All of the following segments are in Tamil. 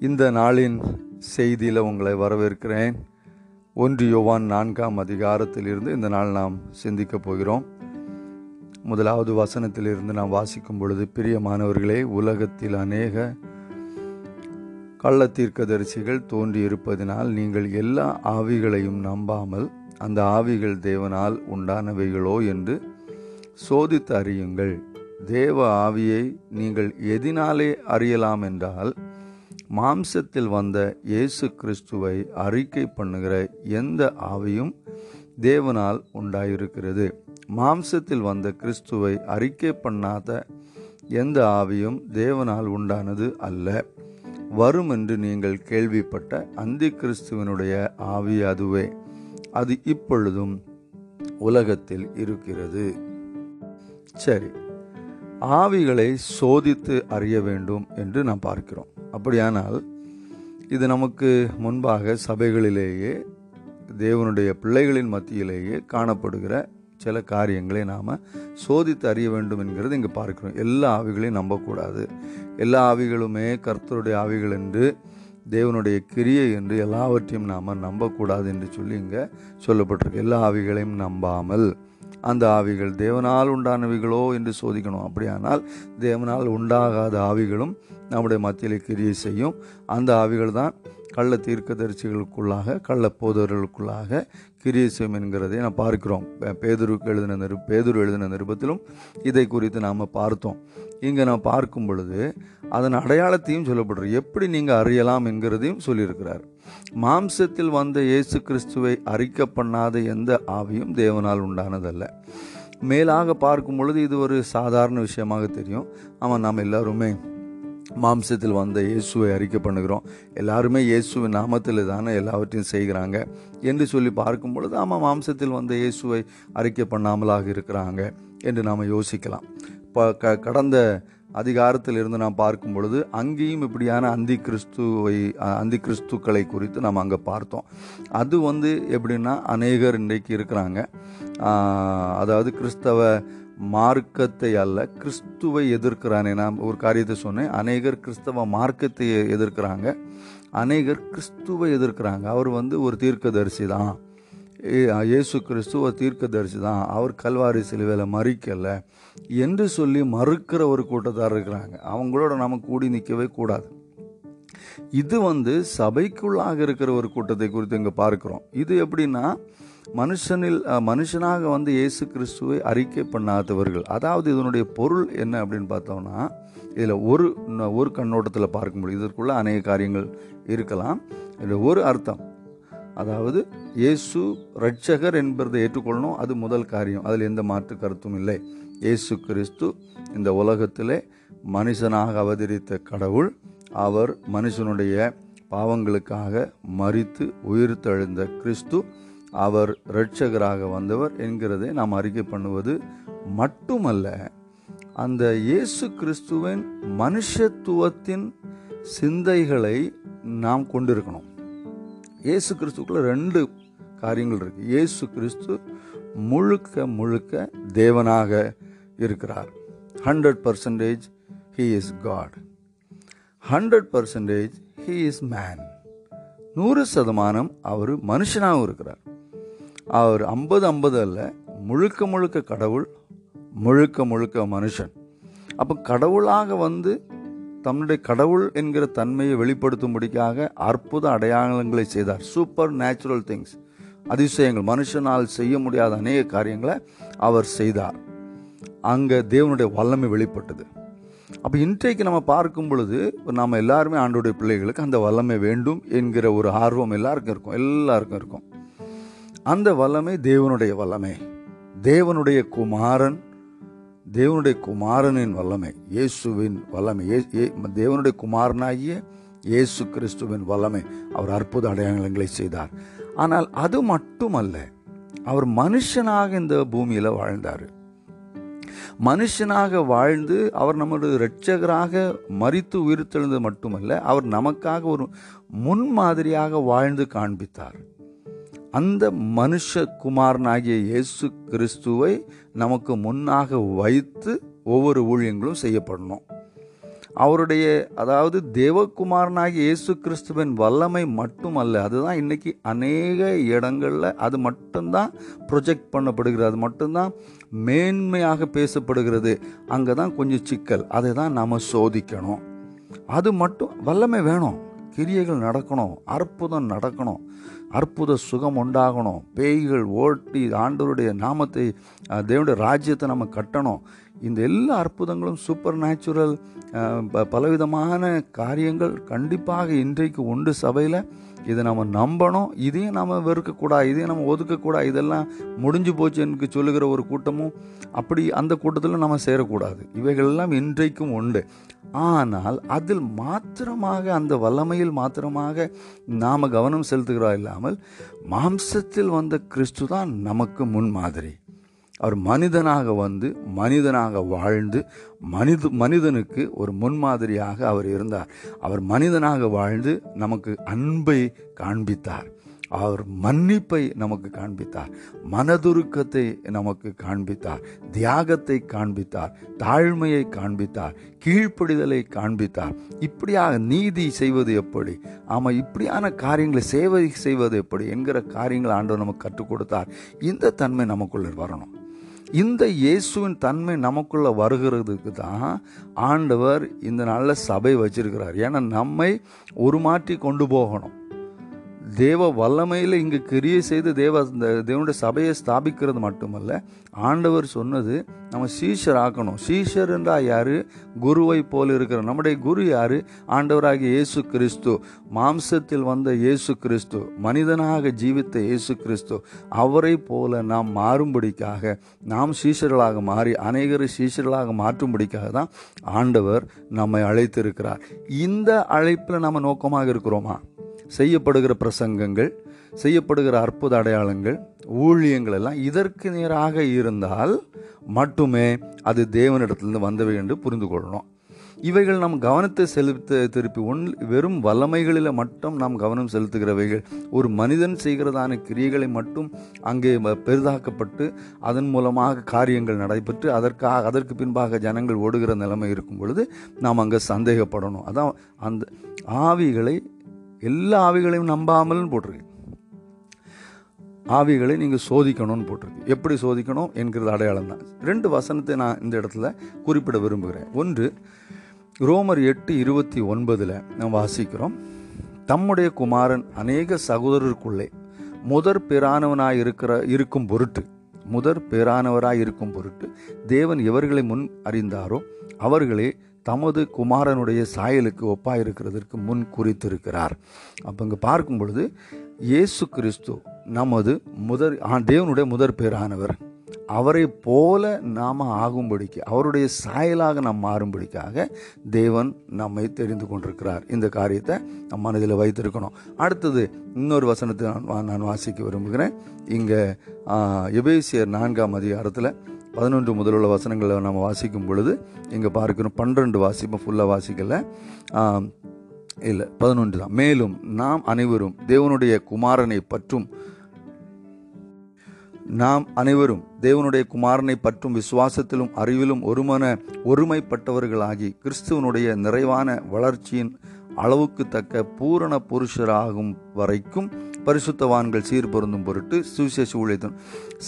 இந்த நாளின் செய்தியில் உங்களை வரவேற்கிறேன். ஒன்று யோவான் நான்காம் அதிகாரத்திலிருந்து இந்த நாள் நாம் சிந்திக்கப் போகிறோம். முதலாவது வசனத்திலிருந்து நாம் வாசிக்கும் பொழுது பிரியமானவர்களே உலகத்தில் அநேக கள்ள தீர்க்கதரிசிகள் நீங்கள் எல்லா ஆவிகளையும் நம்பாமல் அந்த ஆவிகள் தேவனால் உண்டானவைகளோ என்று சோதித்து அறியுங்கள். தேவ ஆவியை நீங்கள் எதினாலே அறியலாம் என்றால் மாம்சத்தில் வந்த இயேசு கிறிஸ்துவை அறிக்கை பண்ணுகிற எந்த ஆவியும் தேவனால் உண்டாயிருக்கிறது. மாம்சத்தில் வந்த கிறிஸ்துவை அறிக்கை பண்ணாத எந்த ஆவியும் தேவனால் உண்டானது அல்ல. வரும் என்று நீங்கள் கேள்விப்பட்ட அந்தி கிறிஸ்துவனுடைய ஆவி அதுவே. அது இப்பொழுதும் உலகத்தில் இருக்கிறது. சரி ஆவிகளை சோதித்து அறிய வேண்டும் என்று நாம் பார்க்கிறோம். அப்படியானால் இது நமக்கு முன்பாக சபைகளிலேயே தேவனுடைய பிள்ளைகளின் மத்தியிலேயே காணப்படுகிற சில காரியங்களை நாம் சோதித்து அறிய வேண்டும் என்கிறது இங்கே பார்க்கிறோம். எல்லா ஆவிகளையும் நம்பக்கூடாது. எல்லா ஆவிகளுமே கர்த்தருடைய ஆவிகள் என்று தேவனுடைய கிரியை என்று எல்லாவற்றையும் நாம் நம்பக்கூடாது என்று சொல்லி இங்கே சொல்லப்பட்டிருக்கு. எல்லா ஆவிகளையும் நம்பாமல் அந்த ஆவிகள் தேவனால் உண்டானவைகளோ என்று சோதிக்கணும். அப்படியானால் தேவனால் உண்டாகாத ஆவிகளும் நம்முடைய மத்தியில் கிரியை செய்யும். அந்த ஆவிகள் தான் கள்ள தீர்க்கதரிசிகளுக்குள்ளாக கள்ள போதவர்களுக்குள்ளாக கிரியை செய்யும் என்கிறதை நான் பார்க்கிறோம். பேதுருக்கு எழுதின நிரு பேதுரு எழுதின நிருபத்திலும் இதை குறித்து நாம் பார்த்தோம். இங்கே நான் பார்க்கும் பொழுது அதன் அடையாளத்தையும் சொல்லப்படுறது எப்படி நீங்கள் அறியலாம் என்கிறதையும் சொல்லியிருக்கிறார். மாம்சத்தில் வந்த இயேசு கிறிஸ்துவை அறிக்க பண்ணாத எந்த ஆவியும் தேவனால் உண்டானதல்ல. மேலாக பார்க்கும் பொழுது இது ஒரு சாதாரண விஷயமாக தெரியும். ஆமாம் நாம் எல்லாருமே மாம்சத்தில் வந்த இயேசுவை அறிக்கை பண்ணுகிறோம். எல்லாருமே இயேசுவின் நாமத்தில் தானே எல்லாவற்றையும் செய்கிறாங்க என்று சொல்லி பார்க்கும் பொழுது ஆமாம் மாம்சத்தில் வந்த இயேசுவை அறிக்கை பண்ணாமலாக இருக்கிறாங்க என்று நாம் யோசிக்கலாம். இப்போ க கடந்த அதிகாரத்தில் இருந்து நாம் பார்க்கும் பொழுது அங்கேயும் இப்படியான அந்தி கிறிஸ்துவை அந்தி கிறிஸ்துக்களை குறித்து நாம் அங்கே பார்த்தோம். அது வந்து எப்படின்னா அநேகர் இன்றைக்கு இருக்கிறாங்க. அதாவது கிறிஸ்தவ மார்க்கத்தை அல்ல கிறிஸ்துவை எதிர்க்கிறானே. நான் ஒரு காரியத்தை சொன்னேன். அநேகர் கிறிஸ்தவ மார்க்கத்தை எதிர்க்கிறாங்க. அநேகர் கிறிஸ்துவை எதிர்க்கிறாங்க. அவர் வந்து ஒரு தீர்க்கதரிசி தான் இயேசு கிறிஸ்துவ தீர்க்கதரிசி தான் அவர் கல்வாரி சிலுவையில் மறிக்கலை என்று சொல்லி மறுக்கிற ஒரு கூட்டத்தார் இருக்கிறாங்க. அவங்களோட நம்ம கூடி நிற்கவே கூடாது. இது வந்து சபைக்குள்ளாக இருக்கிற ஒரு கூட்டத்தை குறித்து இங்கே பார்க்குறோம். இது எப்படின்னா மனுஷனில் மனுஷனாக வந்து இயேசு கிறிஸ்துவை அறிக்கை பண்ணாதவர்கள் அதாவது இதனுடைய பொருள் என்ன அப்படின்னு பார்த்தோம்னா இதில் ஒரு ஒரு கண்ணோட்டத்தில் பார்க்கும்போது இதற்குள்ள அநேக காரியங்கள் இருக்கலாம். இதில் ஒரு அர்த்தம் அதாவது இயேசு ரட்சகர் என்பதை ஏற்றுக்கொள்ளணும் அது முதல் காரியம். அதில் எந்த மாற்று கருத்தும் இல்லை. இயேசு கிறிஸ்து இந்த உலகத்திலே மனுஷனாக அவதரித்த கடவுள் அவர் மனுஷனுடைய பாவங்களுக்காக மறித்து உயிர் தழுந்த கிறிஸ்து அவர் இரட்சகராக வந்தவர் என்கிறதை நாம் அறிக்கை பண்ணுவது மட்டுமல்ல அந்த இயேசு கிறிஸ்துவின் மனுஷத்துவத்தின் சிந்தைகளை நாம் கொண்டிருக்கணும். இயேசு கிறிஸ்துக்குள்ள ரெண்டு காரியங்கள் இருக்கு. இயேசு கிறிஸ்து முழுக்க முழுக்க தேவனாக இருக்கிறார். Hundred percentage he is God. Hundred percentage he is man. நூறு சதமானம் அவர் மனுஷனாகவும் இருக்கிறார். அவர் ஐம்பது ஐம்பது அல்ல முழுக்க முழுக்க கடவுள் முழுக்க முழுக்க மனுஷன். அப்போ கடவுளாக வந்து தன்னுடைய கடவுள் என்கிற தன்மையை வெளிப்படுத்தும்படிக்காக அற்புத அடையாளங்களை செய்தார். சூப்பர் நேச்சுரல் திங்ஸ் அதிசயங்கள். மனுஷனால் செய்ய முடியாத அநேக காரியங்களை அவர் செய்தார். அங்கே தேவனுடைய வல்லமை வெளிப்பட்டது. அப்போ இன்றைக்கு நம்ம பார்க்கும் பொழுது நாம் எல்லாருமே ஆண்டோடைய பிள்ளைகளுக்கு அந்த வல்லமை வேண்டும் என்கிற ஒரு ஆர்வம் எல்லாருக்கும் இருக்கும். எல்லாருக்கும் இருக்கும். அந்த வல்லமை தேவனுடைய வல்லமை. தேவனுடைய குமாரன் தேவனுடைய குமாரனின் வல்லமை இயேசுவின் வல்லமை தேவனுடைய குமாரனாகிய இயேசு கிறிஸ்துவின் வல்லமை. அவர் அற்புத அடையாளங்களை செய்தார். ஆனால் அது மட்டுமல்ல அவர் மனுஷனாக இந்த பூமியில் வாழ்ந்தார். மனுஷனாக வாழ்ந்து அவர் நம்முடைய இரட்சகராக மறித்து உயிர்த்தெழுந்தது மட்டுமல்ல அவர் நமக்காக ஒரு முன்மாதிரியாக வாழ்ந்து காண்பித்தார். அந்த மனுஷ குமாரனாகிய இயேசு கிறிஸ்துவை நமக்கு முன்னாக வைத்து ஒவ்வொரு ஊழியங்களும் செய்யப்படணும். அவருடைய அதாவது தேவகுமாரனாகிய இயேசு கிறிஸ்துவின் வல்லமை மட்டுமல்ல அதுதான் இன்றைக்கி அநேக இடங்களில் அது மட்டும்தான் ப்ரொஜெக்ட் பண்ணப்படுகிறது அது மட்டும்தான் மேன்மையாக பேசப்படுகிறது. அங்கே தான் கொஞ்சம் சிக்கல் அதை தான் நாம் சோதிக்கணும். அது மட்டும் வல்லமை வேணும் கிரியைகள் நடக்கணும் அற்புதம் நடக்கணும். அற்புத சுகம் உண்டாகணும். பேய்கள் ஓட்டி ஆண்டவருடைய நாமத்தை தேவனுடைய ராஜ்யத்தை நம்ம கட்டணும். இந்த எல்லா அற்புதங்களும் சூப்பர் நேச்சுரல் பலவிதமான காரியங்கள் கண்டிப்பாக இன்றைக்கு உண்டு சபையில். இதை நம்ம நம்பணும் இதையும் நம்ம வெறுக்கக்கூடாது இதையும் நம்ம ஒதுக்கக்கூடாது இதெல்லாம் முடிஞ்சு போச்சு எனக்கு சொல்லுகிற ஒரு கூட்டமும் அப்படி அந்த கூட்டத்தில் நம்ம சேரக்கூடாது. இவைகளெல்லாம் இன்றைக்கும் உண்டு. ஆனால் அதில் மாத்திரமாக அந்த வல்லமையில் மாத்திரமாக நாம் கவனம் செலுத்துகிறோம் இல்லாமல் மாம்சத்தில் வந்த கிறிஸ்து தான் நமக்கு முன்மாதிரி. அவர் மனிதனாக வந்து மனிதனாக வாழ்ந்து மனித மனிதனுக்கு ஒரு முன்மாதிரியாக அவர் இருந்தார். அவர் மனிதனாக வாழ்ந்து நமக்கு அன்பை காண்பித்தார். அவர் மன்னிப்பை நமக்கு காண்பித்தார். மனதுருக்கத்தை நமக்கு காண்பித்தார். தியாகத்தை காண்பித்தார். தாழ்மையை காண்பித்தார். கீழ்ப்படிதலை காண்பித்தார். இப்படியாக நீதி செய்வது எப்படி? ஆமாம் இப்படியான காரியங்களை சேவை செய்வது எப்படி? என்கிற காரியங்களை ஆண்டவர் நமக்கு கற்றுக் கொடுத்தார். இந்த தன்மை நமக்குள்ளே வரணும். இந்த இயேசுவின் தன்மை நமக்குள்ள வருகிறதுக்கு தான் ஆண்டவர் இந்த நல்ல சபை வச்சிருக்கிறார். ஏன்னா நம்மை உருமாற்றி கொண்டு போகணும். தேவ வல்லமையில் இங்கு கிரியை செய்து தேவ இந்த தேவனுடைய சபையை ஸ்தாபிக்கிறது மட்டுமல்ல ஆண்டவர் சொன்னது நம்ம சீஷர் ஆக்கணும். சீஷர் என்றால் யார்? குருவை போல் இருக்கிற நம்முடைய குரு யார்? ஆண்டவராகிய இயேசு கிறிஸ்து. மாம்சத்தில் வந்த இயேசு கிறிஸ்து. மனிதனாக ஜீவித்த இயேசு கிறிஸ்து. அவரை போல நாம் மாறும்படிக்காக நாம் சீஷர்களாக மாறி அநேகரை சீஷர்களாக மாற்றும்படிக்காக தான் ஆண்டவர் நம்மை அழைத்திருக்கிறார். இந்த அழைப்பில் நம்ம நோக்கமாக இருக்கிறோமா? செய்யப்படுகிற பிரசங்கங்கள் செய்யப்படுகிற அற்புத அடையாளங்கள் ஊழியங்கள் எல்லாம் இதற்கு நேராக இருந்தால் மட்டுமே அது தேவனிடத்திலிருந்து வந்தவை என்று புரிந்து கொள்ளணும். இவைகள் நம் கவனத்தை செலுத்த திருப்பி ஒன் வெறும் வல்லமைகளில் மட்டும் நாம் கவனம் செலுத்துகிறவைகள். ஒரு மனிதன் செய்கிறதான கிரியைகளை மட்டும் அங்கே பெரிதாக்கப்பட்டு அதன் மூலமாக காரியங்கள் நடைபெற்று அதற்காக அதற்கு பின்பாக ஜனங்கள் ஓடுகிற நிலைமை இருக்கும் பொழுது நாம் அங்கே சந்தேகப்படணும். அதான் அந்த ஆவிகளை எல்லா ஆவிகளையும் நம்பாமல்னு போட்டிருக்கு. ஆவிகளை நீங்கள் சோதிக்கணும்னு போட்டிருக்கு. எப்படி சோதிக்கணும் என்கிறது அடையாளம் தான். ரெண்டு வசனத்தை நான் இந்த இடத்துல குறிப்பிட விரும்புகிறேன். ஒன்று ரோமர் எட்டு இருபத்தி ஒன்பதில் நாம் வாசிக்கிறோம் தம்முடைய குமாரன் அநேக சகோதரருக்குள்ளே முதற் பேரானவனாய் இருக்கிற இருக்கும் பொருட்டு முதற் பேரானவராய் இருக்கும் பொருட்டு தேவன் எவர்களை முன் அறிந்தாரோ அவர்களே தமது குமாரனுடைய சாயலுக்கு ஒப்பாயிருக்கிறதற்கு முன் குறித்திருக்கிறார். அப்போ இங்கே பார்க்கும் பொழுது இயேசு கிறிஸ்து நமது முதற் ஆ- தேவனுடைய முதற் பேரானவர். அவரை போல நாம் ஆகும்படிக்கு அவருடைய சாயலாக நாம் மாறும்படிக்காக தேவன் நம்மை தெரிந்து கொண்டிருக்கிறார். இந்த காரியத்தை நம் மனதில் வைத்திருக்கணும். அடுத்தது இன்னொரு வசனத்தை நான் நான் வாசிக்க விரும்புகிறேன். இங்கே எபேசியர் நான்காம் அதிகாரத்தில் பதினொன்று முதலுள்ள வசனங்களை நம்ம வாசிக்கும் பொழுது இங்கே பார்க்கிறோம் பன்னிரெண்டு வாசிப்போம் ஃபுல்லாக வாசிக்கலை. இல்லை பதினொன்று தான். மேலும் நாம் அனைவரும் தேவனுடைய குமாரனை பற்றும் நாம் அனைவரும் தேவனுடைய குமாரனை பற்றும் விசுவாசத்திலும் அறிவிலும் ஒருமன ஒருமைப்பட்டவர்களாகி கிறிஸ்துவனுடைய நிறைவான வளர்ச்சியின் அளவுக்கு தக்க பூரண புருஷராகும் வரைக்கும் பரிசுத்தவான்கள் சீர் பொருந்தும் பொருட்டு சுவிசேஷ ஊழியத்தின்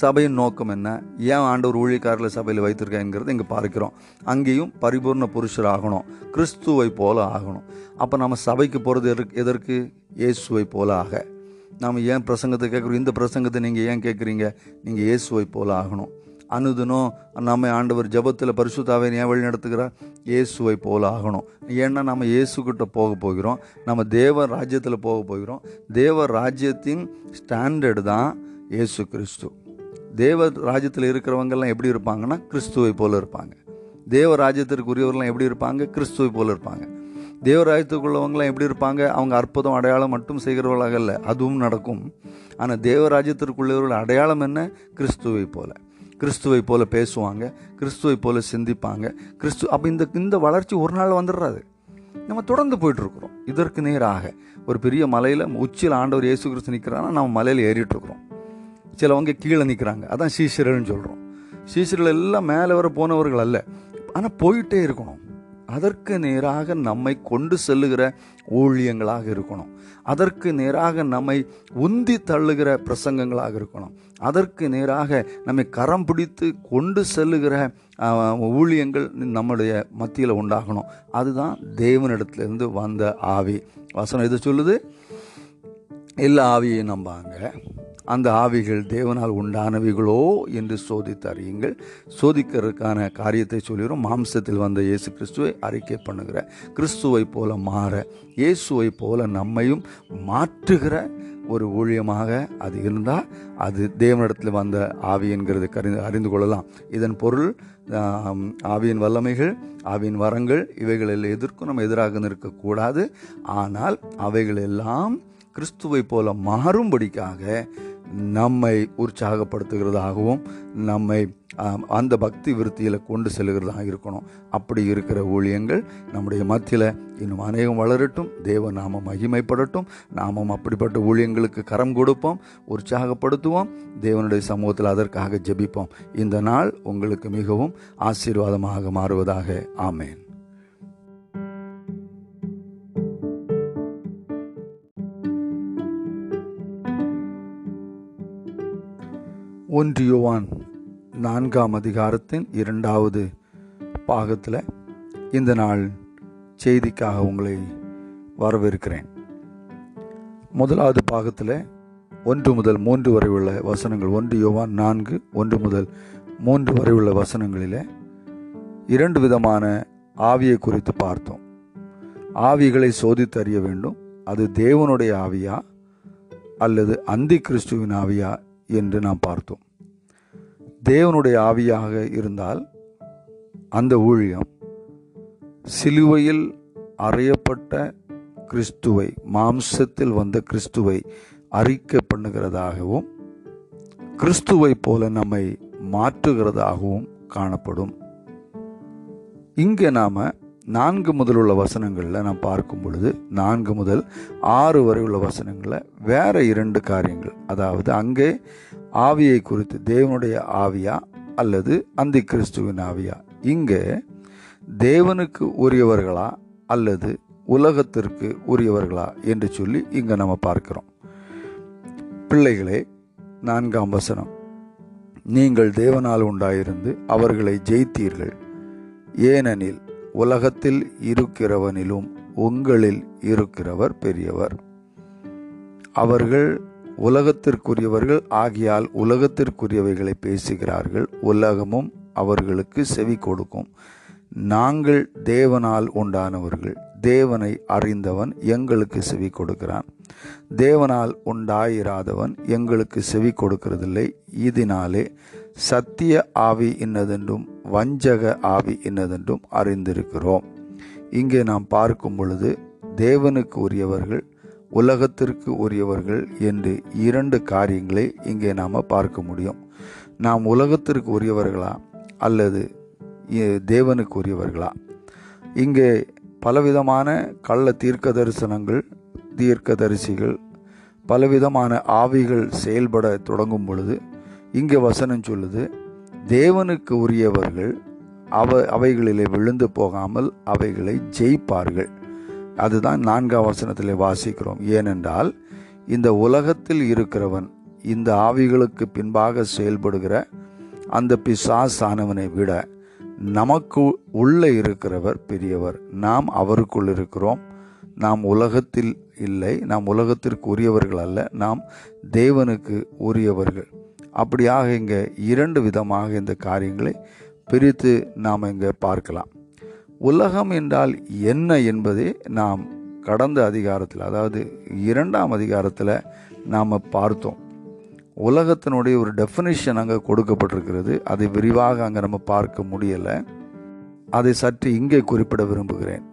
சபையின் நோக்கம் என்ன? ஏன் ஆண்டவர் ஊழியக்காரில் சபையில் வைத்திருக்கேங்கிறத இங்கே பார்க்கிறோம். அங்கேயும் பரிபூர்ண புருஷராகணும். கிறிஸ்துவை போல ஆகணும். அப்போ நம்ம சபைக்கு போகிறது எதற்கு எதற்கு? இயேசுவை போல ஆக. நாம் ஏன் பிரசங்கத்தை கேட்குறோம்? இந்த பிரசங்கத்தை நீங்கள் ஏன் கேட்குறீங்க? நீங்கள் இயேசுவை போல ஆகணும். அனுதினம் நம்ம ஆண்டவர் ஜெபத்தில் பரிசுத்தாவை ஏன் வழி நடத்துகிறார் இயேசுவை போல ஆகணும். ஏன்னா நம்ம இயேசுக்கிட்ட போக போகிறோம். நம்ம தேவ ராஜ்யத்தில் போக போகிறோம். தேவ ராஜ்யத்தின் ஸ்டாண்டர்டு தான் இயேசு கிறிஸ்து. தேவ ராஜ்யத்தில் இருக்கிறவங்கெல்லாம் எப்படி இருப்பாங்கன்னா கிறிஸ்துவை போல இருப்பாங்க. தேவ ராஜ்யத்திற்குரியவர்கள்லாம் எப்படி இருப்பாங்க? கிறிஸ்துவை போல இருப்பாங்க. தேவராஜ்யத்துக்குள்ளவங்களாம் எப்படி இருப்பாங்க? அவங்க அற்புதம் அடையாளம் மட்டும் செய்கிறவர்களாக இல்லை. அதுவும் நடக்கும். ஆனால் தேவராஜ்யத்திற்குள்ளவர்கள் அடையாளம் என்ன? கிறிஸ்துவை போல. கிறிஸ்துவை போல பேசுவாங்க கிறிஸ்துவை போல சிந்திப்பாங்க. கிறிஸ்து அப்போ இந்த இந்த வளர்ச்சி ஒரு நாள் வந்துடுறாது. நம்ம தொடர்ந்து போயிட்டுருக்குறோம். இதற்கு நேராக ஒரு பெரிய மலையில் உச்சியில் ஆண்டவர் இயேசு கிறிஸ்து நிற்கிறான்னா நம்ம மலையில் ஏறிட்டுருக்குறோம். சிலவங்க கீழே நிற்கிறாங்க அதான் சீசிரல்னு சொல்கிறோம் சீசிரல் எல்லாம் மேலே வர போனவர்கள் அல்ல. ஆனால் போயிட்டே இருக்கணும். அதற்கு நேராக நம்மை கொண்டு செல்லுகிற ஊழியங்களாக இருக்கணும். அதற்கு நேராக நம்மை உந்தி தள்ளுகிற பிரசங்கங்களாக இருக்கணும். அதற்கு நேராக நம்மை கரம் பிடித்து கொண்டு செல்லுகிற ஊழியங்கள் நம்முடைய மத்தியில் உண்டாகணும். அதுதான் தேவனிடத்திலிருந்து வந்த ஆவி. வசனம் இது சொல்லுது? எல்லா ஆவியையும் நம்பாங்க. அந்த ஆவிகள் தேவனால் உண்டானவைகளோ என்று சோதித்து அறியுங்கள். சோதிக்கிறதுக்கான காரியத்தை சொல்லிடும் மாம்சத்தில் வந்த இயேசு கிறிஸ்துவை அறிக்கை பண்ணுகிற கிறிஸ்துவை போல மாற இயேசுவை போல நம்மையும் மாற்றுகிற ஒரு ஊழியமாக அது இருந்தால் அது தேவனிடத்தில் வந்த ஆவி என்கிறது கறிந்து அறிந்து கொள்ளலாம். இதன் பொருள் ஆவியின் வல்லமைகள் ஆவியின் வரங்கள் இவைகளில் எதிர்க்கும் நம்ம எதிராக நிற்கக்கூடாது. ஆனால் அவைகள் எல்லாம் கிறிஸ்துவை போல மாறும்படிக்காக நம்மை உற்சாகப்படுத்துகிறதாகவும் நம்மை அந்த பக்தி விருத்தியில் கொண்டு செல்கிறதாக இருக்கணும். அப்படி இருக்கிற ஊழியங்கள் நம்முடைய மத்தியில் இன்னும் அநேகம் வளரட்டும். தேவ நாமம் மகிமைப்படட்டும். நாமும் அப்படிப்பட்ட ஊழியங்களுக்கு கரம் கொடுப்போம் உற்சாகப்படுத்துவோம். தேவனுடைய சமூகத்தில் அதற்காக ஜெபிப்போம். இந்த நாள் உங்களுக்கு மிகவும் ஆசீர்வாதமாக மாறுவதாக. ஆமேன். ஒன்று யுவான் நான்காம் அதிகாரத்தின் இரண்டாவது பாகத்தில் இந்த நாள் செய்திக்காக உங்களை வரவேற்கிறேன். முதலாவது பாகத்தில் ஒன்று முதல் மூன்று வரை உள்ள வசனங்கள் ஒன்று யுவான் நான்கு ஒன்று முதல் மூன்று வரை உள்ள வசனங்களில் இரண்டு விதமான ஆவியை குறித்து பார்த்தோம். ஆவிகளை சோதித்து அறிய வேண்டும். அது தேவனுடைய ஆவியா அல்லது அந்தி கிறிஸ்துவின் ஆவியா என்று நாம் பார்த்தோம். தேவனுடைய ஆவியாக இருந்தால் அந்த ஊழியம் சிலுவையில் அறையப்பட்ட கிறிஸ்துவை மாம்சத்தில் வந்த கிறிஸ்துவை அறிக்கை பண்ணுகிறதாகவும் கிறிஸ்துவை போல நம்மை மாற்றுகிறதாகவும் காணப்படும். இங்கே நாம் நான்கு முதல் உள்ள வசனங்களில் நாம் பார்க்கும் பொழுது நான்கு முதல் ஆறு வரை உள்ள வசனங்களில் வேற இரண்டு காரியங்கள். அதாவது அங்கே ஆவியை குறித்து தேவனுடைய ஆவியா அல்லது அந்தி கிறிஸ்துவின் ஆவியா? இங்கே தேவனுக்கு உரியவர்களா அல்லது உலகத்திற்கு உரியவர்களா என்று சொல்லி இங்கே நம்ம பார்க்கிறோம். பிள்ளைகளே நான்காம் வசனம். நீங்கள் தேவனால் உண்டாயிருந்து அவர்களை ஜெயித்தீர்கள். ஏனெனில் உலகத்தில் இருக்கிறவனிலும் உங்களில் இருக்கிறவர் பெரியவர். அவர்கள் உலகத்திற்குரியவர்கள் ஆகியால் உலகத்திற்குரியவைகளை பேசுகிறார்கள். உலகமும் அவர்களுக்கு செவி கொடுக்கும். நாங்கள் தேவனால் உண்டானவர்கள். தேவனை அறிந்தவன் எங்களுக்கு செவி கொடுக்கிறான். தேவனால் உண்டாயிராதவன் எங்களுக்கு செவி கொடுக்கிறதில்லை. இதனாலே சத்திய ஆவி இன்னதென்றும் வஞ்சக ஆவி இன்னதென்றும் அறிந்திருக்கிறோம். இங்கே நாம் பார்க்கும் பொழுது தேவனுக்கு உரியவர்கள் உலகத்திற்கு உரியவர்கள் என்று இரண்டு காரியங்களை இங்கே நாம் பார்க்க முடியும். நாம் உலகத்திற்கு உரியவர்களா அல்லது தேவனுக்கு உரியவர்களா? இங்கே பலவிதமான கள்ள தீர்க்க தரிசனங்கள் தீர்க்க தரிசிகள் பலவிதமான ஆவிகள் செயல்பட தொடங்கும் பொழுது இங்கே வசனம் சொல்லுது தேவனுக்கு உரியவர்கள் அவ அவைகளிலே விழுந்து போகாமல் அவைகளை ஜெயிப்பார்கள். அதுதான் நான்காம் வசனத்தில் வாசிக்கிறோம். ஏனென்றால் இந்த உலகத்தில் இருக்கிறவன் இந்த ஆவிகளுக்கு பின்பாக செயல்படுகிற அந்த பிசாசானவனை விட நமக்கு உள்ளே இருக்கிறவர் பெரியவர். நாம் அவருக்குள் இருக்கிறோம். நாம் உலகத்தில் இல்லை. நாம் உலகத்திற்கு உரியவர்கள் அல்ல. நாம் தேவனுக்கு உரியவர்கள். அப்படியாக இங்கே இரண்டு விதமாக இந்த காரியங்களை பிரித்து நாம் இங்கே பார்க்கலாம். உலகம் என்றால் என்ன என்பதை நாம் கடந்த அதிகாரத்தில் அதாவது இரண்டாம் அதிகாரத்தில் நாம் பார்த்தோம். உலகத்தினுடைய ஒரு டெஃபினிஷன் அங்கே கொடுக்கப்பட்டிருக்கிறது. அதை விரிவாக அங்கே நம்ம பார்க்க முடியலை. அதை சற்று இங்கே குறிப்பிட விரும்புகிறேன்.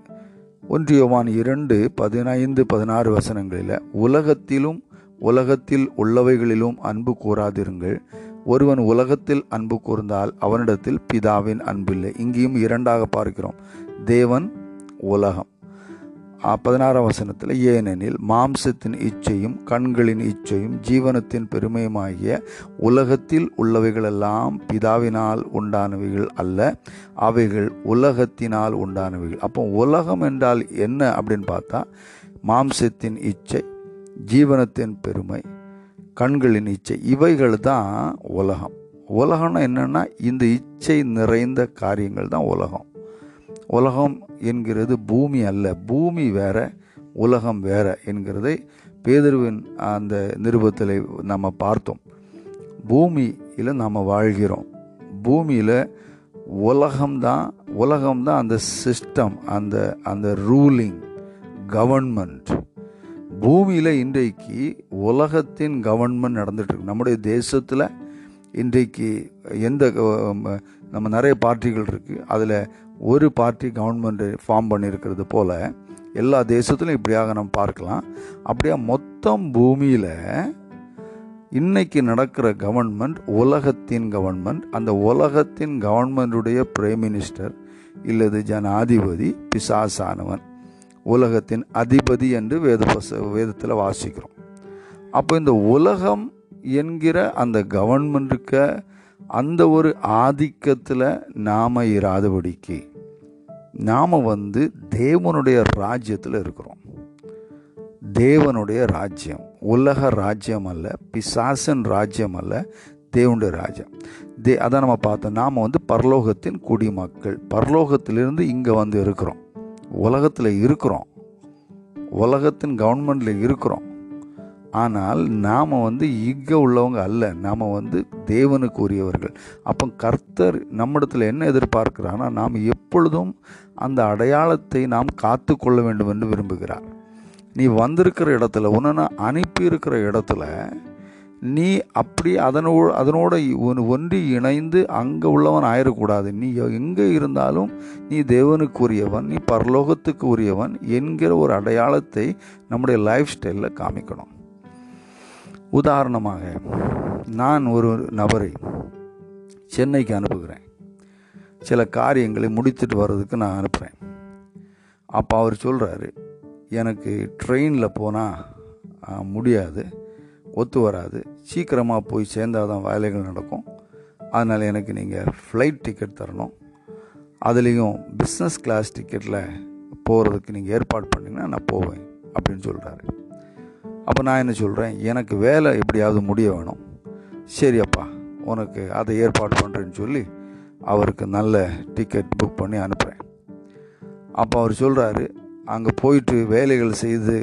ஒன்றியவான் இரண்டு பதினைந்து பதினாறு வசனங்களில் உலகத்திலும் உலகத்தில் உள்ளவைகளிலும் அன்பு கூறாதிருங்கள். ஒருவன் உலகத்தில் அன்பு கூர்ந்தால் அவனிடத்தில் பிதாவின் அன்பில்லை. இங்கேயும் இரண்டாக பார்க்கிறோம். தேவன் உலகம். பதினாறாம் வசனத்தில் ஏனெனில் மாம்சத்தின் இச்சையும் கண்களின் இச்சையும் ஜீவனத்தின் பெருமையுமாகிய உலகத்தில் உள்ளவைகளெல்லாம் பிதாவினால் உண்டானவைகள் அல்ல. அவைகள் உலகத்தினால் உண்டானவைகள். அப்போ உலகம் என்றால் என்ன அப்படின்னு பார்த்தா மாம்சத்தின் இச்சை ஜீவனத்தின் பெருமை கண்களின் இச்சை இவைகள் தான் உலகம். உலகம்னா என்னென்னா இந்த இச்சை நிறைந்த காரியங்கள் தான் உலகம். உலகம் என்கிறது பூமி அல்ல. பூமி வேற உலகம் வேற என்கிறதை பேதருவின் அந்த நிருபத்தில் நம்ம பார்த்தோம். பூமியில் நாம் வாழ்கிறோம். பூமியில் உலகம்தான் உலகம்தான் அந்த சிஸ்டம் அந்த அந்த ரூலிங் கவர்மெண்ட் பூமியில் இன்றைக்கு உலகத்தின் கவர்மெண்ட் நடந்துட்டு இருக்கு நம்முடைய தேசத்தில் இன்றைக்கு எந்த நம்ம நிறைய பார்ட்டிகள் இருக்குது அதில் ஒரு பார்ட்டி கவர்மெண்ட் ஃபார்ம் பண்ணியிருக்கிறது போல் எல்லா தேசத்துலையும் இப்படியாக நம்ம பார்க்கலாம். அப்படியே மொத்தம் பூமியில் இன்னைக்கு நடக்கிற கவர்மெண்ட் உலகத்தின் கவர்மெண்ட் அந்த உலகத்தின் கவர்மெண்டுடைய பிரைம் மினிஸ்டர் இல்லது ஜனாதிபதி பிசாசானவன். உலகத்தின் அதிபதி என்று வேத வேதத்தில் வாசிக்கிறோம். அப்போ இந்த உலகம் என்கிற அந்த கவர்மெண்ட்டுக்கு அந்த ஒரு ஆதிக்கத்தில் நாம் இராதபடிக்கு நாம் வந்து தேவனுடைய ராஜ்யத்தில் இருக்கிறோம். தேவனுடைய ராஜ்யம் உலக ராஜ்யம் அல்ல பிசாசன் ராஜ்யம் அல்ல தேவனுடைய ராஜ்யம். தே அதான் நம்ம பார்த்தோம். நாம் வந்து பரலோகத்தின் குடிமக்கள் பரலோகத்திலிருந்து இங்கே வந்து இருக்கிறோம். உலகத்தில் இருக்கிறோம். உலகத்தின் கவர்மெண்டில் இருக்கிறோம். ஆனால் நாம் வந்து இங்கே உள்ளவங்க அல்ல. நாம் வந்து தேவனுக்கு உரியவர்கள் அப்போ கர்த்தர் நம்மிடத்தில் என்ன எதிர்பார்க்கிறான்னா நாம் எப்பொழுதும் அந்த அடையாளத்தை நாம் காத்து கொள்ள வேண்டும் என்று விரும்புகிறார். நீ வந்திருக்கிற இடத்துல உன்னை நான் இடத்துல நீ அப்படி அதனோ அதனோட ஒன்றி இணைந்து அங்கே உள்ளவன் ஆயிடக்கூடாது நீ எங்கே இருந்தாலும் நீ தேவனுக்கு உரியவன் நீ பரலோகத்துக்கு உரியவன் என்கிற ஒரு அடையாளத்தை நம்முடைய லைஃப் ஸ்டைலில் காமிக்கணும். உதாரணமாக நான் ஒரு நபரை சென்னைக்கு அனுப்புகிறேன். சில காரியங்களை முடித்துட்டு வர்றதுக்கு நான் அனுப்புகிறேன் அப்போ அவர் சொல்கிறாரு எனக்கு ட்ரெயினில் போனால் முடியாது. ஒத்து வராது. சீக்கிரமாக போய் சேர்ந்தால் தான் வேலைகள் நடக்கும். அதனால் எனக்கு நீங்கள் ஃப்ளைட் டிக்கெட் தரணும். அதுலேயும் பிஸ்னஸ் கிளாஸ் டிக்கெட்டில் போகிறதுக்கு நீங்கள் ஏற்பாடு பண்ணிங்கன்னா நான் போவேன் அப்படின்னு சொல்கிறாரு அப்போ நான் என்ன சொல்கிறேன் எனக்கு வேலை எப்படியாவது முடிய வேணும். சரி அப்பா உனக்கு அதை ஏற்பாடு பண்ணுறேன்னு சொல்லி அவருக்கு நல்ல டிக்கெட் புக் பண்ணி அனுப்புகிறேன் அப்போ அவர் சொல்கிறாரு அங்கே போயிட்டு வேலைகள் செய்து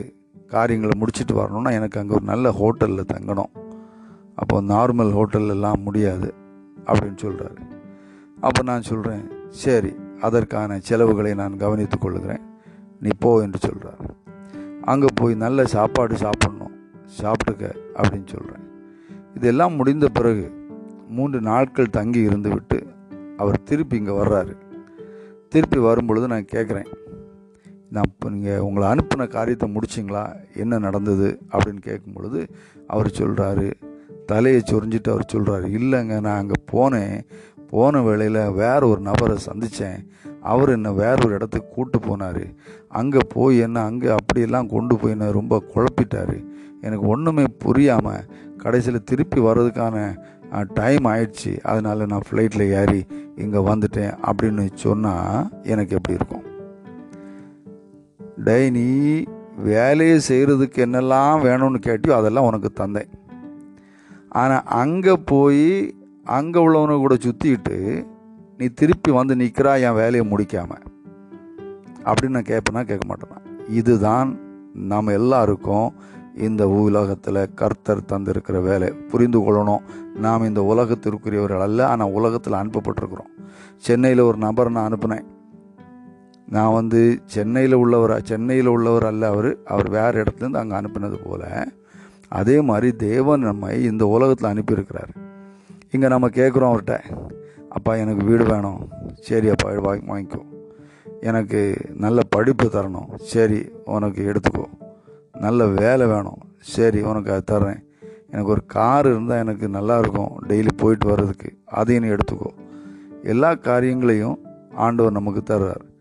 காரியங்களை முடிச்சுட்டு வரணும்னா எனக்கு அங்கே ஒரு நல்ல ஹோட்டலில் தங்கணும். அப்போ நார்மல் ஹோட்டல்லாம் முடியாது அப்படின்னு சொல்கிறாரு அப்போ நான் சொல்கிறேன் சரி அதற்கான செலவுகளை நான் கவனித்து கொள்கிறேன். நீ போ என்று சொல்கிறார் அங்கே போய் நல்ல சாப்பாடு சாப்பிட்ணும் சாப்பிட்டுக்க அப்படின்னு சொல்கிறேன் இதெல்லாம் முடிந்த பிறகு மூன்று நாட்கள் தங்கி இருந்துவிட்டு அவர் திருப்பி இங்கே வர்றாரு. திருப்பி வரும்பொழுது நான் கேட்குறேன் நான் இப்போ நீங்கள் உங்களை அனுப்பின காரியத்தை முடிச்சிங்களா? என்ன நடந்தது? அப்படின்னு கேட்கும் பொழுது அவர் சொல்கிறாரு தலையை சொரிஞ்சிட்டு அவர் சொல்கிறாரு இல்லைங்க நான் அங்கே போனேன். போன வேளையில் வேற ஒரு நபரை சந்தித்தேன் அவர் என்னை வேற ஒரு இடத்துக்கு கூட்டு போனார். அங்கே போய் என்ன அங்கே அப்படியெல்லாம் கொண்டு போய் என்ன ரொம்ப குழப்பிட்டாரு. எனக்கு ஒன்றுமே புரியாமல் கடைசியில் திருப்பி வர்றதுக்கான டைம் ஆயிடுச்சு. அதனால் நான் ஃப்ளைட்டில் ஏறி இங்கே வந்துட்டேன். அப்படின்னு சொன்னால் எனக்கு எப்படி இருக்கும்? டை நீ வேலையை செய்கிறதுக்கு என்னெல்லாம் வேணும்னு கேட்டியோ அதெல்லாம் உனக்கு தந்தேன். ஆனால் அங்கே போய் அங்கே உள்ளவனை கூட சுற்றிக்கிட்டு நீ திருப்பி வந்து நிற்கிறா என் வேலையை முடிக்காம? அப்படின்னு நான் கேட்பேனா கேட்க மாட்டேன்? இதுதான் நம்ம எல்லாருக்கும் இந்த உலகத்தில் கர்த்தர் தந்திருக்கிற வேலை. புரிந்து கொள்ளணும். நாம் இந்த உலகத்திற்குரியவர்கள் அல்ல ஆனால் உலகத்தில் அனுப்பப்பட்டிருக்கிறோம். சென்னையில் ஒரு நபர் நான் அனுப்புனேன். நான் வந்து சென்னையில் உள்ளவர் சென்னையில் உள்ளவர் அல்ல அவர். அவர் வேறு இடத்துலேருந்து அங்கே அனுப்பினது போல் அதே மாதிரி தேவன் நம்மை இந்த உலகத்தில் அனுப்பியிருக்கிறார். இங்கே நம்ம கேட்குறோம் அவர்கிட்ட அப்பா எனக்கு வீடு வேணும். சரி அப்பா வாங்கிக்கோ. எனக்கு நல்ல படிப்பு தரணும். சரி உனக்கு எடுத்துக்கோ. நல்ல வேலை வேணும். சரி உனக்கு அது தர்றேன். எனக்கு ஒரு கார் இருந்தால் எனக்கு நல்லாயிருக்கும் டெய்லி போயிட்டு வர்றதுக்கு. அதையும் நீ எடுத்துக்கோ. எல்லா காரியங்களையும் ஆண்டவர் நமக்கு தர்றார்.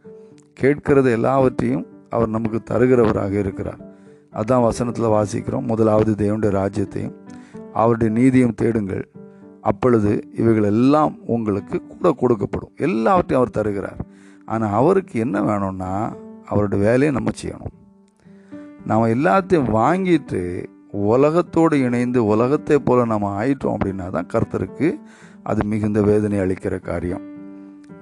கேட்கிறது எல்லாவற்றையும் அவர் நமக்கு தருகிறவராக இருக்கிறார். அதான் வசனத்தில் வாசிக்கிறோம். முதலாவது தேவனுடைய ராஜ்யத்தையும் அவருடைய நீதியும் தேடுங்கள். அப்பொழுது இவைகள் எல்லாம் உங்களுக்கு கூட கொடுக்கப்படும். எல்லாவற்றையும் அவர் தருகிறார். ஆனால் அவருக்கு என்ன வேணும்னா அவருடைய வேலையை நம்ம செய்யணும். நாம் எல்லாத்தையும் வாங்கிட்டு உலகத்தோடு இணைந்து உலகத்தை போல நம்ம ஆயிட்டோம் அப்படின்னா தான் கர்த்தருக்கு அது மிகுந்த வேதனை அளிக்கிற காரியம்.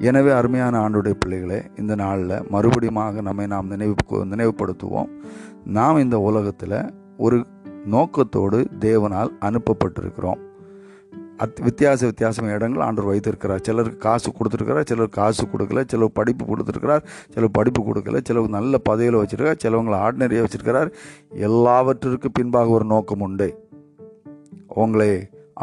எனவே அருமையான ஆண்டுடைய பிள்ளைகளே இந்த நாளில் மறுபடியுமாக நம்மை நாம் நினைவு நினைவுபடுத்துவோம். நாம் இந்த உலகத்தில் ஒரு நோக்கத்தோடு தேவனால் அனுப்பப்பட்டிருக்கிறோம். அத் வித்தியாச வித்தியாசமான இடங்கள் ஆண்டவர் வைத்திருக்கிறார். சிலருக்கு காசு கொடுத்துருக்கிறார் சிலர் காசு கொடுக்கல சிலர் படிப்பு கொடுத்துருக்கிறார் சிலர் படிப்பு கொடுக்கல சிலர் நல்ல பதவியில் வச்சுருக்கார் சிலவங்களை ஆர்டினரியாக வச்சுருக்கிறார். எல்லாவற்றிற்கு பின்பாக ஒரு நோக்கம் உண்டு. உங்களை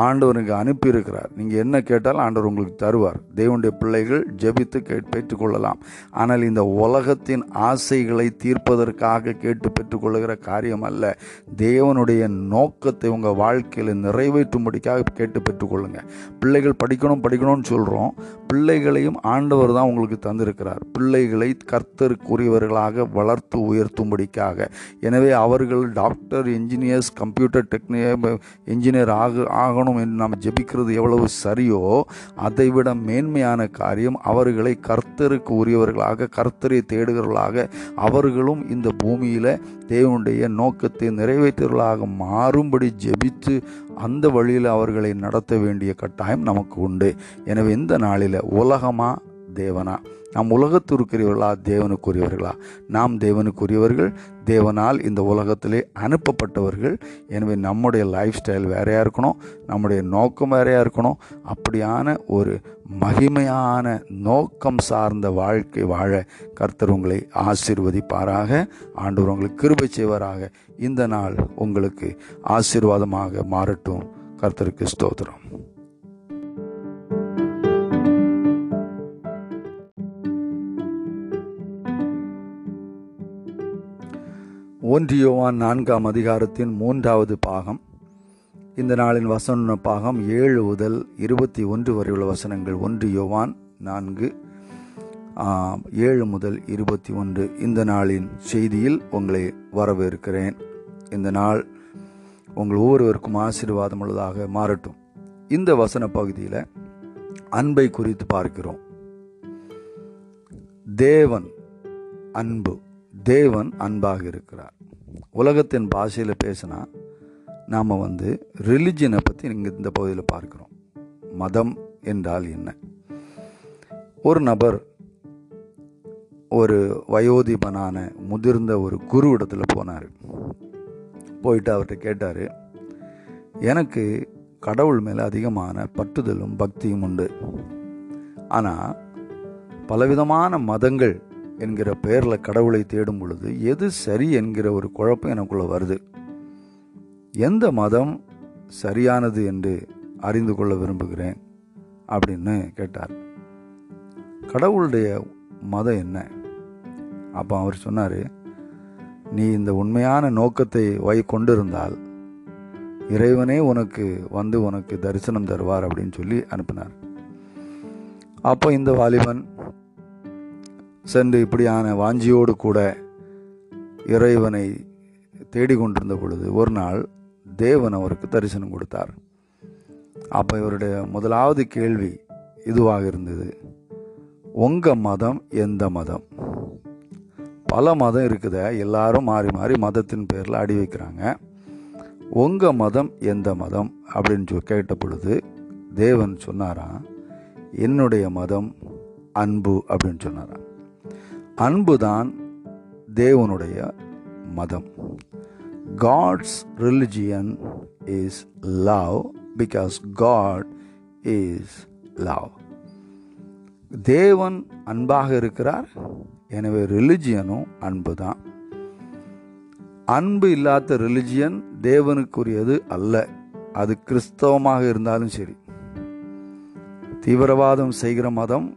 ஆண்டவருக்கு அனுப்பியிருக்கிறார். நீங்கள் என்ன கேட்டாலும் ஆண்டவர் உங்களுக்கு தருவார். தேவனுடைய பிள்ளைகள் ஜெபித்து கே பெற்றுக்கொள்ளலாம். ஆனால் இந்த உலகத்தின் ஆசைகளை தீர்ப்பதற்காக கேட்டு பெற்றுக்கொள்கிற காரியம் அல்ல. தேவனுடைய நோக்கத்தை உங்கள் வாழ்க்கையில் நிறைவேற்றும்படிக்காக கேட்டு பெற்றுக்கொள்ளுங்க. பிள்ளைகள் படிக்கணும் படிக்கணும்னு சொல்கிறோம் பிள்ளைகளையும் ஆண்டவர் தான் உங்களுக்கு தந்திருக்கிறார். பிள்ளைகளை கர்த்தருக்குரியவர்களாக வளர்த்து உயர்த்தும்படிக்காக. எனவே அவர்கள் doctor engineers computer technique engineer ஆக ஆகணும். என்று நாம் ஜெபிக்கிறது எவ்வளவு சரியோ அதைவிட மேன்மையான காரியம் அவர்களை கர்த்தருக்கு உரியவர்களாக கர்த்தரை தேடுகிறவர்களாக அவர்களும் இந்த பூமியில் தேவனுடைய நோக்கத்தை நிறைவேற்றுவர்களாக மாறும்படி ஜெபித்து அந்த வழியில் அவர்களை நடத்த வேண்டிய கட்டாயம் நமக்கு உண்டு. எனவே இந்த நாளில் உலகமா தேவனா? நாம் உலகத்திற்குரியவர்களா? தேவனுக்குரியவர்களா? நாம் தேவனுக்குரியவர்கள் தேவனால் இந்த உலகத்திலே அனுப்பப்பட்டவர்கள். எனவே நம்முடைய லைஃப் ஸ்டைல் வேறையாக இருக்கணும். நம்முடைய நோக்கம் வேறையாக இருக்கணும். அப்படியான ஒரு மகிமையான நோக்கம் சார்ந்த வாழ்க்கை வாழ கர்த்தர் உங்களை ஆசீர்வதிப்பாராக. ஆண்டவர் உங்களுக்கு கிருபை செய்வாராக. இந்த நாள் உங்களுக்கு ஆசீர்வாதமாக மாறட்டும். கர்த்தருக்கு ஸ்தோத்திரம். ஒன்றியோவான் நான்காம் அதிகாரத்தின் மூன்றாவது பாகம். இந்த நாளின் வசன பாகம் ஏழு முதல் இருபத்தி ஒன்று வரை உள்ள வசனங்கள். ஒன்று யோவான் நான்கு ஏழு முதல் இருபத்தி ஒன்று. இந்த நாளின் செய்தியில் உங்களை வரவேற்கிறேன். இந்த நாள் உங்கள் ஒவ்வொருவருக்கும் ஆசீர்வாதம் உள்ளதாக மாறட்டும். இந்த வசன பகுதியில் அன்பை குறித்து பார்க்கிறோம். தேவன் அன்பு தேவன் அன்பாக இருக்கிறார். உலகத்தின் பாஷையில் பேசினா நாம் வந்து ரிலிஜியனை பற்றி இங்கே இந்த பகுதியில் பார்க்குறோம். மதம் என்றால் என்ன? ஒரு நபர் ஒரு வயோதிபனான முதிர்ந்த ஒரு குரு இடத்துல போனார். போயிட்டு அவர்கிட்ட கேட்டார் எனக்கு கடவுள் மேலே அதிகமான பற்றுதலும் பக்தியும் உண்டு. ஆனால் பலவிதமான மதங்கள் என்கிற பெயரில் கடவுளை தேடும் பொழுது எது சரி என்கிற ஒரு குழப்பம் எனக்குள்ளே வருது. எந்த மதம் சரியானது என்று அறிந்து கொள்ள விரும்புகிறேன்? அப்படின்னு கேட்டார். கடவுளுடைய மதம் என்ன? அப்போ அவர் சொன்னார் நீ இந்த உண்மையான நோக்கத்தை வை கொண்டிருந்தால் இறைவனே உனக்கு வந்து உனக்கு தரிசனம் தருவார் அப்படின்னு சொல்லி அனுப்பினார். அப்போ இந்த வாலிபன் சென்று இப்படியான வாஞ்சியோடு கூட இறைவனை தேடிக்கொண்டிருந்த பொழுது ஒரு நாள் தேவன் அவருக்கு தரிசனம் கொடுத்தார். அப்போ இவருடைய முதலாவது கேள்வி இதுவாக இருந்தது. உங்கள் மதம் எந்த மதம்? பல மதம் இருக்குத எல்லாரும் மாறி மாறி மதத்தின் பேரில் அடி வைக்கிறாங்க. உங்கள் மதம் எந்த மதம்? அப்படின்னு சொ கேட்ட பொழுது தேவன் சொன்னாராம் என்னுடைய மதம் அன்பு அப்படின்னு சொன்னாராம். அன்பு தான் தேவனுடைய மதம். God's religion is love because God is love தேவன் அன்பாக இருக்கிறார் எனவே ரிலிஜியனும் அன்பு தான் அன்பு இல்லாத ரிலிஜியன் தேவனுக்குரியது அல்ல அது கிறிஸ்தவமாக இருந்தாலும் சரி. தீவிரவாதம் செய்கிற மதம்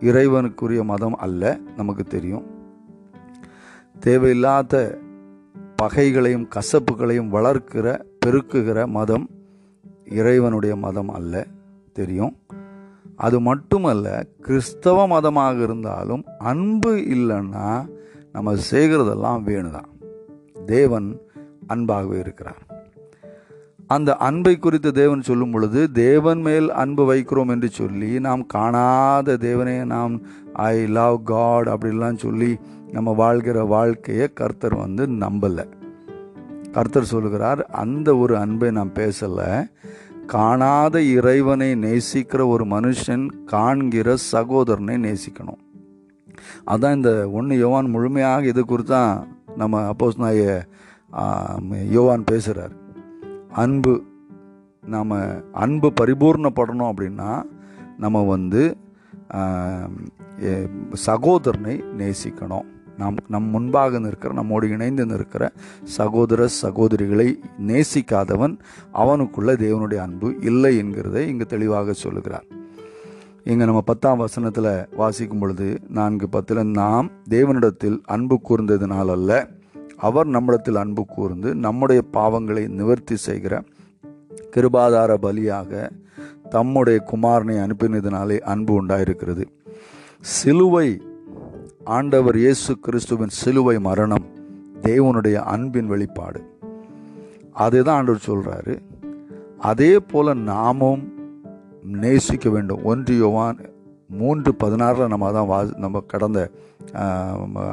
இறைவனுக்குரிய மதம் அல்ல நமக்கு தெரியும். தேவையில்லாத பகைகளையும் கசப்புகளையும் வளர்க்கிற பெருக்குகிற மதம் இறைவனுடைய மதம் அல்ல தெரியும். அது மட்டுமல்ல கிறிஸ்தவ மதமாக இருந்தாலும் அன்பு இல்லைன்னா நம்ம செய்கிறதெல்லாம் வேணுதான். தேவன் அன்பாகவே இருக்கிறார். அந்த அன்பை குறித்து தேவன் சொல்லும் பொழுது தேவன் மேல் அன்பு வைக்கிறோம் என்று சொல்லி நாம் காணாத தேவனே நாம் ஐ லவ் காட் அப்படிலாம் சொல்லி நம்ம வாழ்கிற வாழ்க்கையை கர்த்தர் வந்து நம்பலை. கர்த்தர் சொல்கிறார் அந்த ஒரு அன்பை நாம் பேசலை. காணாத இறைவனை நேசிக்கிற ஒரு மனுஷன் காண்கிற சகோதரனை நேசிக்கணும். அதான் இந்த ஒன்று யோவான் முழுமையாக இது குறித்தான் நம்ம அப்போஸ் நாய யோவான் பேசுகிறார் அன்பு நாம் அன்பு பரிபூர்ணப்படணும் அப்படின்னா நம்ம வந்து சகோதரனை நேசிக்கணும். நாம் நம் முன்பாக நிற்கிற நம்மோடு இணைந்து நிற்கிற சகோதர சகோதரிகளை நேசிக்காதவன் அவனுக்குள்ள தேவனுடைய அன்பு இல்லை என்கிறதை இங்கு தெளிவாக சொல்லுகிறார். இங்கே நம்ம பத்தாம் வசனத்தில் வாசிக்கும் பொழுது நான்கு பத்தில் நாம் தேவனிடத்தில் அன்பு கூர்ந்ததினால் அல்ல அவர் நம்மிடத்தில் அன்பு கூர்ந்து நம்முடைய பாவங்களை நிவர்த்தி செய்கிற கிருபாதார பலியாக தம்முடைய குமாரனை அனுப்பினதினாலே அன்பு உண்டாயிருக்கிறது. சிலுவை ஆண்டவர் இயேசு கிறிஸ்துவின் சிலுவை மரணம் தேவனுடைய அன்பின் வெளிப்பாடு. அதுதான் ஆண்டவர் சொல்கிறாரு அதே போல் நாமும் நேசிக்க வேண்டும். ஒன்று யோவான் மூன்று பதினாறில் நம்ம தான் வா நம்ம கடந்த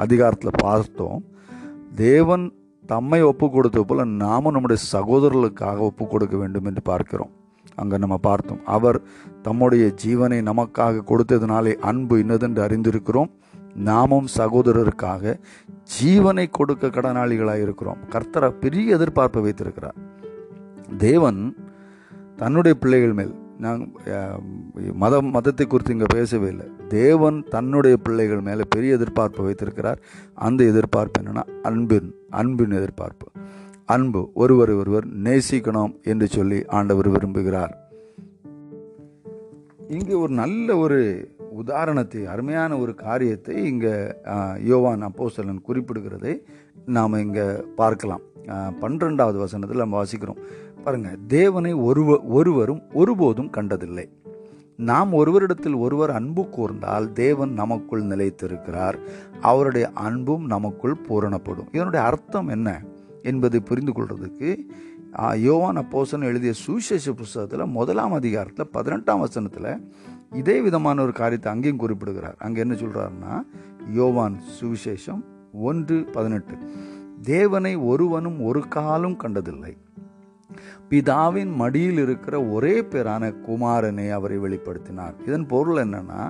அதிகாரத்தில் பார்த்தோம். தேவன் தம்மை ஒப்பு கொடுத்தது போல் நாமும் நம்முடைய சகோதரர்களுக்காக ஒப்பு கொடுக்க வேண்டும் என்று பார்க்கிறோம். அங்கே நம்ம பார்த்தோம் அவர் தம்முடைய ஜீவனை நமக்காக கொடுத்ததுனாலே அன்பு இன்னதென்று அறிந்திருக்கிறோம். நாமும் சகோதரருக்காக ஜீவனை கொடுக்க கடனாளிகளாக இருக்கிறோம். கர்த்தரை பெரிய எதிர்பார்ப்பை வைத்திருக்கிறார். தேவன் தன்னுடைய பிள்ளைகள் மேல் நாங்கள் மதம் மதத்தை குறித்து இங்கே பேசவே இல்லை. தேவன் தன்னுடைய பிள்ளைகள் மேலே பெரிய எதிர்பார்ப்பை வைத்திருக்கிறார். அந்த எதிர்பார்ப்பு என்னென்னா அன்பின் அன்பின் எதிர்பார்ப்பு. அன்பு ஒருவர் ஒருவர் நேசிக்கணும் என்று சொல்லி ஆண்டவர் விரும்புகிறார். இங்கே ஒரு நல்ல ஒரு உதாரணத்தை அருமையான ஒரு காரியத்தை இங்கே யோவான் அப்போசலன் குறிப்பிடுகிறதை நாம் இங்கே பார்க்கலாம். பன்னிரெண்டாவது வசனத்தில் நம்ம வாசிக்கிறோம். பாருங்கள் தேவனை ஒருவ ஒருவரும் ஒருபோதும் கண்டதில்லை. நாம் ஒருவரிடத்தில் ஒருவர் அன்பு கூர்ந்தால் தேவன் நமக்குள் நிலைத்திருக்கிறார். அவருடைய அன்பும் நமக்குள் பூரணப்படும். இதனுடைய அர்த்தம் என்ன என்பதை புரிந்து கொள்றதுக்கு யோவான் அப்போசன் எழுதிய சுவிசேஷ புஸ்தகத்தில் முதலாம் அதிகாரத்தில் பதினெட்டாம் வசனத்தில் இதே விதமான ஒரு காரியத்தை அங்கேயும் குறிப்பிடுகிறார். அங்கே என்ன சொல்கிறாருன்னா யோவான் சுவிசேஷம் ஒன்று பதினெட்டு. தேவனை ஒருவனும் ஒரு காலம் கண்டதில்லை. பிதாவின் மடியில் இருக்கிற ஒரே பேரான குமாரனை அவரை வெளிப்படுத்தினார். இதன் பொருள் என்னன்னா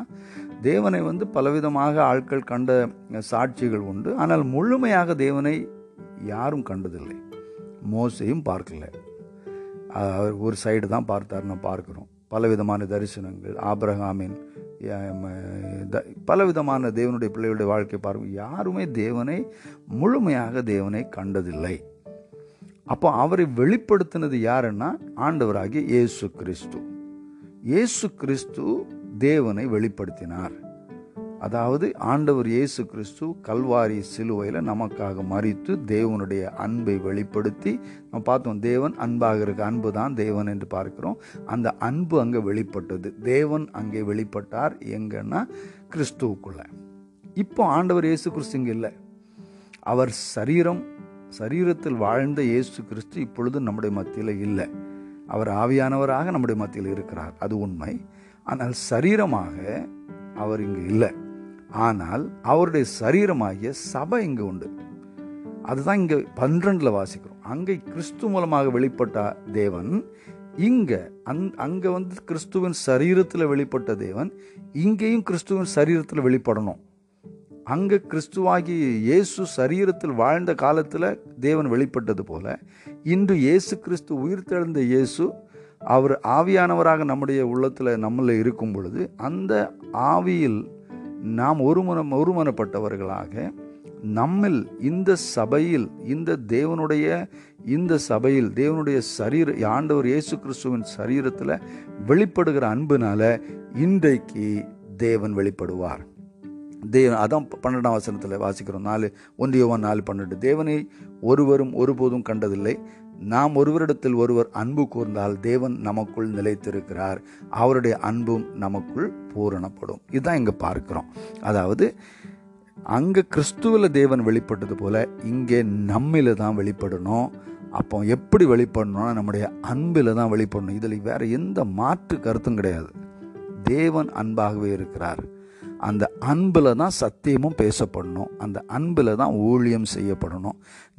தேவனை வந்து பலவிதமாக ஆட்கள் கண்ட சாட்சிகள் உண்டு. ஆனால் முழுமையாக தேவனை யாரும் கண்டதில்லை. மோசையும் பார்க்கல. அவர் ஒரு சைடு தான் பார்த்தார் நான் பார்க்குறோம். பலவிதமான தரிசனங்கள் ஆப்ரஹாமின் பலவிதமான தேவனுடைய பிள்ளைகளுடைய வாழ்க்கை பார்க்கும். யாருமே தேவனை முழுமையாக தேவனை கண்டதில்லை. அப்போ அவரை வெளிப்படுத்தினது யாருன்னா ஆண்டவராகிய இயேசு கிறிஸ்து. இயேசு கிறிஸ்து தேவனை வெளிப்படுத்தினார். அதாவது ஆண்டவர் இயேசு கிறிஸ்து கல்வாரி சிலுவையில் நமக்காக மறித்து தேவனுடைய அன்பை வெளிப்படுத்தி நம்ம பார்த்தோம் தேவன் அன்பாக இருக்க அன்பு தான் தேவன் என்று பார்க்கிறோம். அந்த அன்பு அங்கே வெளிப்பட்டது. தேவன் அங்கே வெளிப்பட்டார் எங்கன்னா கிறிஸ்துவுக்குள்ள. இப்போ ஆண்டவர் இயேசு கிறிஸ்து இங்கே இல்லை. அவர் சரீரம் சரீரத்தில் வாழ்ந்த இயேசு கிறிஸ்து இப்பொழுது நம்முடைய மத்தியில் இல்லை. அவர் ஆவியானவராக நம்முடைய மத்தியில் இருக்கிறார். அது உண்மை. ஆனால் சரீரமாக அவர் இங்கு இல்லை. ஆனால் அவருடைய சரீரமாகிய சபை இங்கு உண்டு. அதுதான் இங்கே பன்னிரெண்டில் வாசிக்கிறோம். அங்கே கிறிஸ்து மூலமாக வெளிப்பட்ட தேவன் இங்கே அந் அங்கே வந்து கிறிஸ்துவின் சரீரத்தில் வெளிப்பட்ட தேவன் இங்கேயும் கிறிஸ்துவின் சரீரத்தில் வெளிப்படணும். அங்கே கிறிஸ்துவாகி இயேசு சரீரத்தில் வாழ்ந்த காலத்தில் தேவன் வெளிப்பட்டது போல இன்று இயேசு கிறிஸ்து உயிர்த்தெழுந்த இயேசு அவர் ஆவியானவராக நம்முடைய உள்ளத்தில் நம்மள இருக்கும் பொழுது அந்த ஆவியில் நாம் ஒருமனம் ஒருமனப்பட்டவர்களாக நம்மில் இந்த சபையில் இந்த தேவனுடைய இந்த சபையில் தேவனுடைய சரீர ஆண்டவர் இயேசு கிறிஸ்துவின் சரீரத்தில் வெளிப்படுகிற அன்புனால இன்றைக்கு தேவன் வெளிப்படுவார். தேவன் அதான் பன்னெண்டாம் வசனத்தில் வாசிக்கிறோம். நாலு ஒன்றியவன் நாலு பன்னெண்டு. தேவனை ஒருவரும் ஒருபோதும் கண்டதில்லை. நாம் ஒருவரிடத்தில் ஒருவர் அன்பு கூர்ந்தால் தேவன் நமக்குள் நிலைத்திருக்கிறார். அவருடைய அன்பும் நமக்குள் பூரணப்படும். இதுதான் இங்கே பார்க்கிறோம். அதாவது அங்கே கிறிஸ்துவில் தேவன் வெளிப்பட்டது போல் இங்கே நம்மில தான் வெளிப்படணும். அப்போ எப்படி வெளிப்படணும்னா நம்முடைய அன்பில் தான் வெளிப்படணும். இதில் வேறு எந்த மாற்று கருத்தும் கிடையாது. தேவன் அன்பாகவே இருக்கிறார். அந்த அன்பில் தான் சத்தியமும் பேசப்படணும். அந்த அன்பில் தான் ஊழியம் செய்யப்படணும்.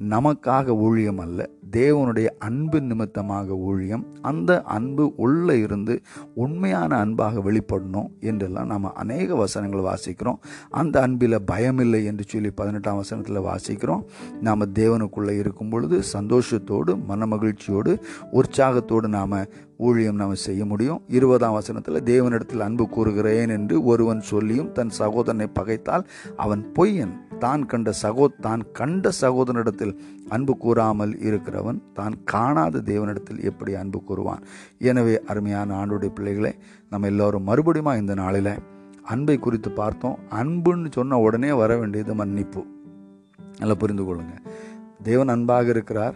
நமக்காக ஊழியம் அல்ல தேவனுடைய அன்பு நிமித்தமாக ஊழியம். அந்த அன்பு உள்ளே இருந்து உண்மையான அன்பாக வெளிப்படணும் என்றெல்லாம் நாம் அநேக வசனங்கள் வாசிக்கிறோம். அந்த அன்பில் பயமில்லை என்று சொல்லி பதினெட்டாம் வசனத்தில் வாசிக்கிறோம். நாம் தேவனுக்குள்ளே இருக்கும் பொழுது சந்தோஷத்தோடு மனமகிழ்ச்சியோடு உற்சாகத்தோடு நாம் ஊழியம் நாம் செய்ய முடியும். இருபதாம் வசனத்தில் தேவனிடத்தில் அன்பு கூறுகிறேன் என்று ஒருவன் சொல்லியும் தன் சகோதரனை பகைத்தால் அவன் பொய்யன். தான் கண்ட சகோ தான் கண்ட சகோதரனிடத்தில் அன்பு கூறாமல் இருக்கிறவன் தான் காணாத தேவனிடத்தில் எப்படி அன்பு கூறுவான். எனவே அருமையான ஆண்டுடைய பிள்ளைகளை நம்ம எல்லோரும் மறுபடியும் இந்த நாளில் அன்பை குறித்து பார்த்தோம். அன்புன்னு சொன்ன உடனே வர வேண்டியது மன்னிப்பு. நல்லா புரிந்து கொள்ளுங்க. தேவன் அன்பாக இருக்கிறார்.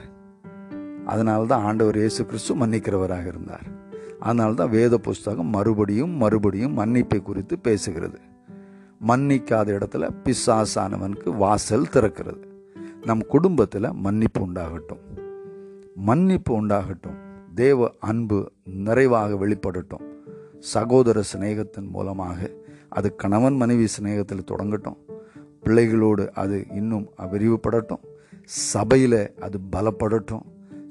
அதனால தான் ஆண்டவர் இயேசு கிறிஸ்து மன்னிக்கிறவராக இருந்தார். அதனால தான் வேத புஸ்தகம் மறுபடியும் மறுபடியும் மன்னிப்பை குறித்து பேசுகிறது. மன்னிக்காத இடத்துல பிசாசானவனுக்கு வாசல் திறக்கிறது. நம் குடும்பத்தில் மன்னிப்பு உண்டாகட்டும். மன்னிப்பு உண்டாகட்டும். தேவ அன்பு நிறைவாக வெளிப்படட்டும். சகோதர சிநேகத்தின் மூலமாக அது கணவன் மனைவி சிநேகத்தில் தொடங்கட்டும். பிள்ளைகளோடு அது இன்னும் விரிவுபடட்டும். சபையில் அது பலப்படட்டும்.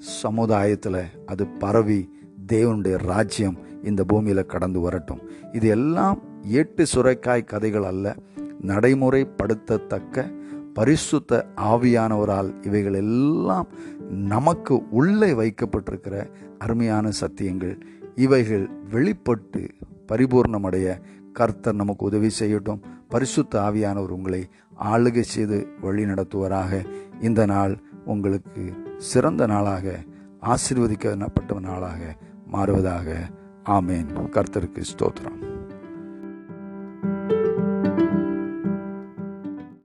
சமுதாயத்தில் அது பரவி தேவனுடைய ராஜ்யம் இந்த பூமியில் கடந்து வரட்டும். இது எல்லாம் ஏட்டு சுரைக்காய் கதைகள் அல்ல. நடைமுறைப்படுத்தத்தக்க பரிசுத்த ஆவியானவரால் இவைகள் எல்லாம் நமக்கு உள்ளே வைக்கப்பட்டிருக்கிற அருமையான சத்தியங்கள். இவைகள் வெளிப்பட்டு பரிபூர்ணமடைய கர்த்தர் நமக்கு உதவி செய்யட்டும். பரிசுத்த ஆவியானவர் உங்களை ஆளுகை செய்து வழி நடத்துவராக இந்த நாள் உங்களுக்கு சிறந்த நாளாக ஆசீர்வதிக்கப்பட்ட நாளாக மாறுவதாக. ஆமேன். கர்த்தருக்கு ஸ்தோத்திரம்.